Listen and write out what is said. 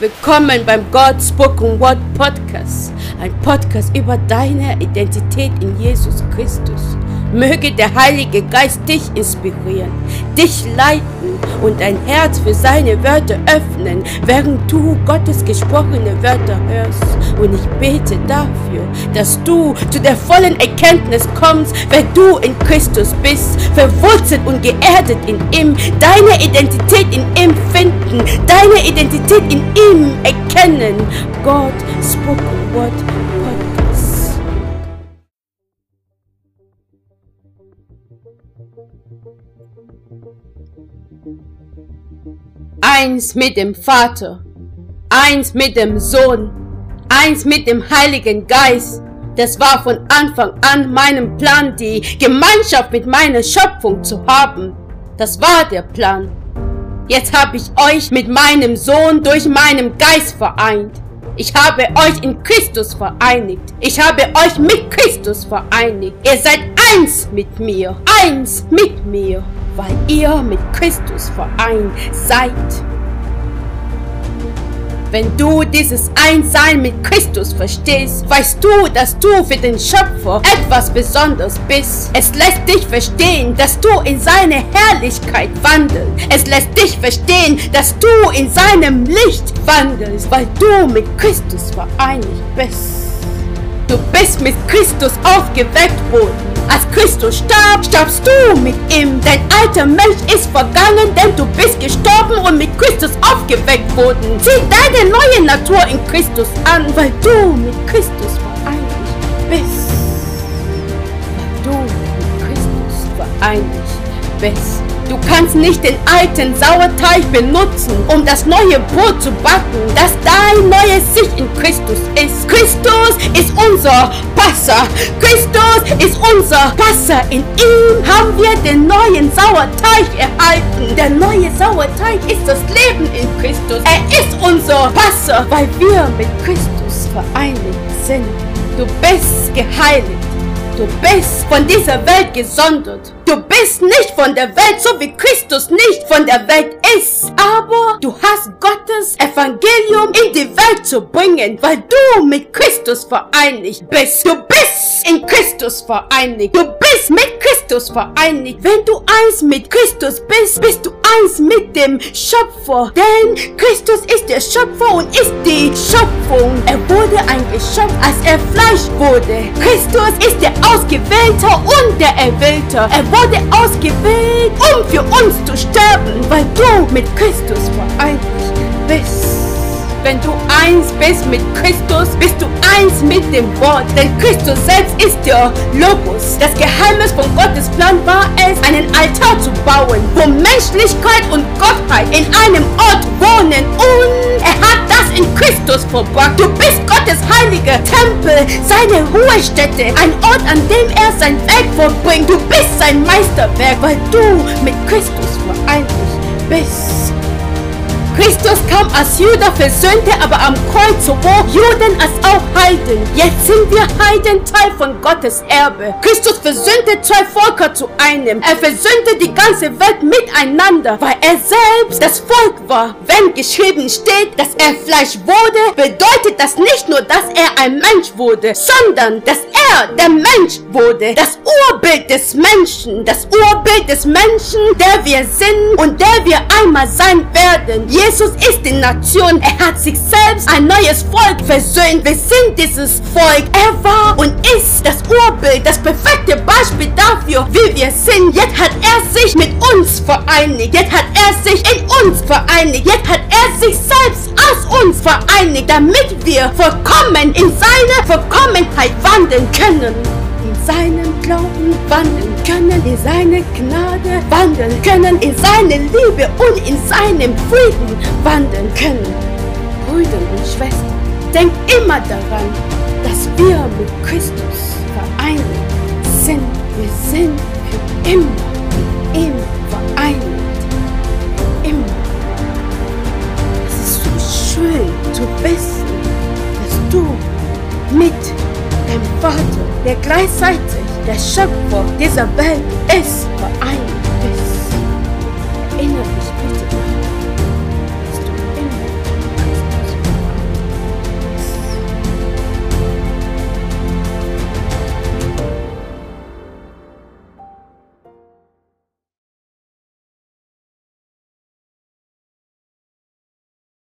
Willkommen beim God Spoken Word Podcast, ein Podcast über deine Identität in Jesus Christus. Möge der Heilige Geist dich inspirieren, dich leiten und dein Herz für seine Wörter öffnen, während du Gottes gesprochene Wörter hörst. Und ich bete dafür, dass du zu der vollen Erkenntnis kommst, wer du in Christus bist, verwurzelt und geerdet in ihm, deine Identität in ihm finden, deine Identität in ihm erkennen. God Spoken Word Eins mit dem Vater, eins mit dem Sohn, eins mit dem Heiligen Geist. Das war von Anfang an meinem Plan, die Gemeinschaft mit meiner Schöpfung zu haben. Das war der Plan. Jetzt habe ich euch mit meinem Sohn durch meinen Geist vereint. Ich habe euch in Christus vereinigt. Ich habe euch mit Christus vereinigt. Ihr seid eins mit mir. Eins mit mir, weil ihr mit Christus vereint seid. Wenn du dieses Einssein mit Christus verstehst, weißt du, dass du für den Schöpfer etwas Besonderes bist. Es lässt dich verstehen, dass du in seine Herrlichkeit wandelst. Es lässt dich verstehen, dass du in seinem Licht wandelst, weil du mit Christus vereinigt bist. Du bist mit Christus aufgeweckt worden. Als Christus starb, starbst du mit ihm. Dein alter Mensch ist vergangen, denn du bist gestorben und mit Christus aufgeweckt worden. Zieh deine neue Natur in Christus an, weil du mit Christus vereinigt bist. Weil du mit Christus vereinigt bist. Du kannst nicht den alten Sauerteig benutzen, um das neue Brot zu backen, das dein neues Sich in Christus ist. Christus ist unser Passer. Christus ist unser Passer. In ihm haben wir den neuen Sauerteig erhalten. Der neue Sauerteig ist das Leben in Christus. Er ist unser Passer, weil wir mit Christus vereinigt sind. Du bist geheiligt. Du bist von dieser Welt gesondert. Du bist nicht von der Welt, so wie Christus nicht von der Welt ist. Aber du hast Gottes Evangelium in die Welt zu bringen, weil du mit Christus vereinigt bist. Du bist in Christus vereinigt. Du bist mit Christus vereinigt. Wenn du eins mit Christus bist, bist du eins mit dem Schöpfer. Denn Christus ist der Schöpfer und ist die Schöpfung. Er wurde ein Geschöpf, als er Fleisch wurde. Christus ist der Ausgewählte und der Erwählte. Er wurde ausgewählt, um für uns zu sterben, weil du mit Christus vereinigt bist. Wenn du eins bist mit Christus, bist du eins mit dem Wort. Denn Christus selbst ist der Logos. Das Geheimnis von Gottes Plan war es, einen Altar zu bauen, wo Menschlichkeit und Gottheit in einem Ort wohnen. Und er hat das in Christus verbracht. Du bist Gottes heiliger Tempel, seine Ruhestätte, ein Ort, an dem er sein Werk vollbringt. Du bist sein Meisterwerk, weil du mit Christus vereinigt bist. Christus kam als Jude, versöhnte aber am Kreuz sowohl Juden als auch Heiden. Jetzt sind wir Heiden Teil von Gottes Erbe. Christus versöhnte zwei Völker zu einem. Er versöhnte die ganze Welt miteinander, weil er selbst das Volk war. Wenn geschrieben steht, dass er Fleisch wurde, bedeutet das nicht nur, dass er ein Mensch wurde, sondern dass er der Mensch wurde. Das Urbild des Menschen, das Urbild des Menschen, der wir sind und der wir einmal sein werden. Jesus ist die Nation. Er hat sich selbst ein neues Volk versöhnt. Wir sind dieses Volk. Er war und ist das Urbild, das perfekte Beispiel dafür, wie wir sind. Jetzt hat er sich mit uns vereinigt. Jetzt hat er sich in uns vereinigt. Jetzt hat er sich selbst aus uns vereinigt, damit wir vollkommen in seine Vollkommenheit wandeln können in seinem Glauben wandeln können, in seine Gnade wandeln können, in seine Liebe und in seinem Frieden wandeln können. Brüder und Schwestern, denkt immer daran, dass wir mit Christus wissen, dass du mit dem Vater, der gleichzeitig der Schöpfer dieser Welt ist,